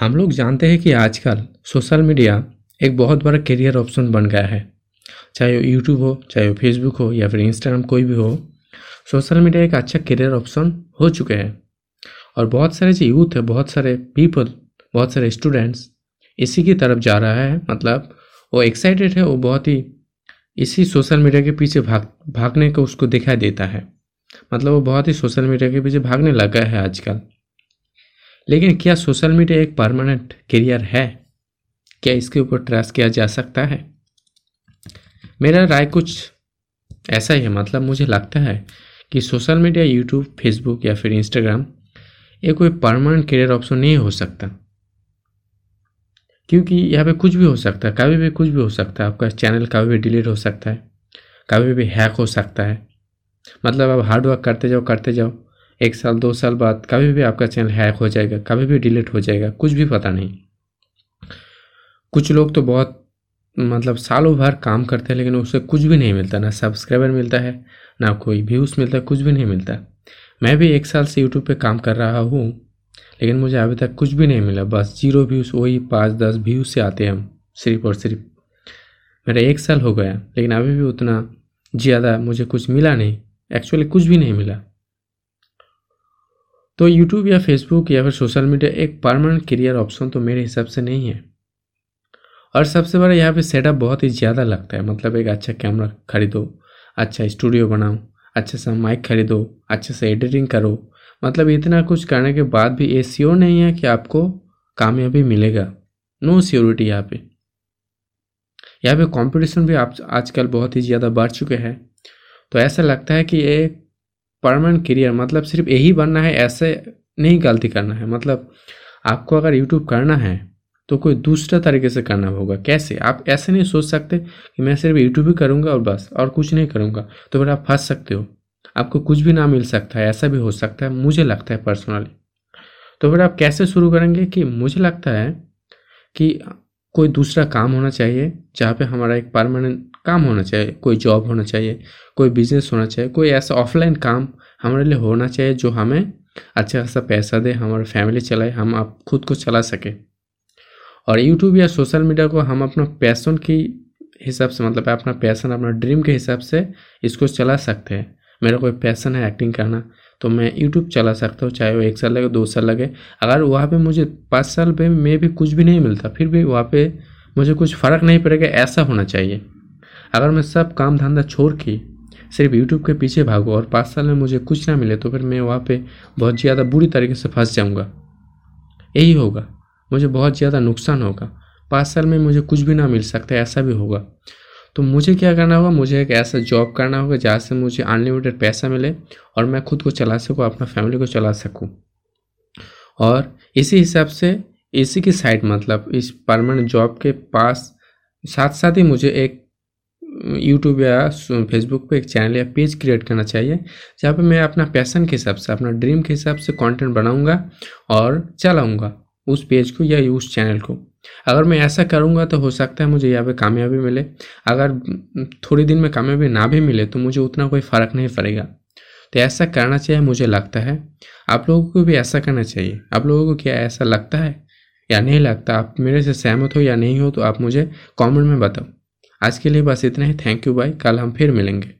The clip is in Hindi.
हम लोग जानते हैं कि आजकल सोशल मीडिया एक बहुत बड़ा करियर ऑप्शन बन गया है। चाहे वो यूट्यूब हो, चाहे वो फेसबुक हो, या फिर इंस्टाग्राम कोई भी हो सोशल मीडिया एक अच्छा करियर ऑप्शन हो चुके हैं। और बहुत सारे जो यूथ है, बहुत सारे पीपल बहुत सारे स्टूडेंट्स इसी की तरफ़ जा रहा है। मतलब वो एक्साइटेड है, वो बहुत ही इसी सोशल मीडिया के पीछे भाग, भागने को उसको दिखाई देता है। मतलब वो बहुत ही सोशल मीडिया के पीछे भागने लगा है आजकल। लेकिन क्या सोशल मीडिया एक परमानेंट करियर है? क्या इसके ऊपर ट्रस्ट किया जा सकता है? मेरा राय कुछ ऐसा ही है। मतलब मुझे लगता है कि सोशल मीडिया, यूट्यूब, फेसबुक या फिर इंस्टाग्राम ये कोई परमानेंट करियर ऑप्शन नहीं हो सकता। क्योंकि यहाँ पे कुछ भी हो सकता है। कभी भी कुछ भी हो सकता है। आपका चैनल कभी भी डिलीट हो सकता है। कभी भी हैक हो सकता है। मतलब आप हार्ड वर्क करते जाओ करते जाओ। एक साल, दो साल बाद कभी भी आपका चैनल हैक हो जाएगा, कभी भी डिलीट हो जाएगा, कुछ भी पता नहीं। कुछ लोग तो बहुत मतलब सालों भर काम करते हैं, लेकिन उससे कुछ भी नहीं मिलता, ना सब्सक्राइबर मिलता है, ना कोई व्यूज़ मिलता है, कुछ भी नहीं मिलता। मैं भी एक साल से यूट्यूब पे काम कर रहा हूँ, लेकिन मुझे अभी तक कुछ भी नहीं मिला, बस ज़ीरो व्यूज़ वही पाँच, दस व्यूज़ से आते हैं हम, सिर्फ़ और सिर्फ़। मेरा एक साल हो गया, लेकिन अभी भी उतना ज़्यादा मुझे कुछ मिला नहीं एक्चुअली कुछ भी नहीं मिला। तो यूट्यूब या फेसबुक या फिर सोशल मीडिया एक परमानेंट करियर ऑप्शन तो मेरे हिसाब से नहीं है। और सबसे बड़ा यहाँ पे सेटअप बहुत ही ज़्यादा लगता है। मतलब एक अच्छा कैमरा खरीदो अच्छा स्टूडियो बनाओ, अच्छे से माइक खरीदो, अच्छे से एडिटिंग करो। मतलब इतना कुछ करने के बाद भी ये श्योर नहीं है कि आपको कामयाबी मिलेगा। नो सियोरिटी यहाँ पे। यहाँ पे कंपटीशन भी आप, आजकल बहुत ही ज़्यादा बढ़ चुके हैं। तो ऐसा लगता है कि एक परमानेंट करियर मतलब सिर्फ़ यही बनना है, ऐसे नहीं गलती करना है। मतलब आपको अगर यूट्यूब करना है तो कोई दूसरा तरीके से करना होगा। कैसे? आप ऐसे नहीं सोच सकते कि मैं सिर्फ़ यूट्यूब ही करूँगा और बस, और कुछ नहीं करूँगा। तो फिर आप फंस सकते हो। आपको कुछ भी ना मिल सकता है, ऐसा भी हो सकता है, मुझे लगता है पर्सनली तो फिर आप कैसे शुरू करेंगे कि मुझे लगता है कि कोई दूसरा काम होना चाहिए, जहाँ पे हमारा एक परमानेंट काम होना चाहिए, कोई जॉब होना चाहिए, कोई बिज़नेस होना चाहिए, कोई ऐसा ऑफलाइन काम हमारे लिए होना चाहिए जो हमें अच्छा खासा पैसा दे, हमारा फैमिली चलाए, हम आप खुद को चला सके। और यूट्यूब या सोशल मीडिया को हम अपना पैसन की हिसाब से मतलब अपना पैसन अपना ड्रीम के हिसाब से इसको चला सकते हैं। मेरा कोई पैसन है एक्टिंग करना तो मैं यूट्यूब चला सकता हूँ, चाहे वो एक साल लगे, दो साल लगे। अगर वहाँ पे मुझे पाँच साल पे में भी कुछ भी नहीं मिलता, फिर भी वहाँ पे मुझे कुछ फ़र्क नहीं पड़ेगा, ऐसा होना चाहिए। अगर मैं सब काम धंधा छोड़ के सिर्फ़ यूट्यूब के पीछे भागूँ और पाँच साल में मुझे कुछ ना मिले तो फिर मैं वहाँ पे बहुत ज़्यादा बुरी तरीके से फंस जाऊँगा। यही होगा। मुझे बहुत ज़्यादा नुकसान होगा। पाँच साल में मुझे कुछ भी ना मिल सकता, ऐसा भी होगा। तो मुझे क्या करना होगा? मुझे एक ऐसा जॉब करना होगा जहाँ से मुझे अनलिमिटेड पैसा मिले और मैं खुद को चला सकूँ, अपना फैमिली को चला सकूँ। और इसी हिसाब से, इसी की साइड मतलब इस परमानेंट जॉब के पास साथ साथ ही मुझे एक यूट्यूब या फेसबुक पे एक चैनल या पेज क्रिएट करना चाहिए, जहाँ पे मैं अपना पैसन के हिसाब से, अपना ड्रीम के हिसाब से कंटेंट बनाऊँगा और चलाऊँगा उस पेज को या उस चैनल को। अगर मैं ऐसा करूँगा तो हो सकता है मुझे यहाँ पे कामयाबी मिले। अगर थोड़ी दिन में कामयाबी ना भी मिले तो मुझे उतना कोई फ़र्क नहीं पड़ेगा। तो ऐसा करना चाहिए, मुझे लगता है। आप लोगों को भी ऐसा करना चाहिए। आप लोगों को क्या ऐसा लगता है या नहीं लगता? आप मेरे से सहमत हो या नहीं हो तो आप मुझे कमेंट में बताओ। आज के लिए बस इतना ही। थैंक यू बाय कल हम फिर मिलेंगे।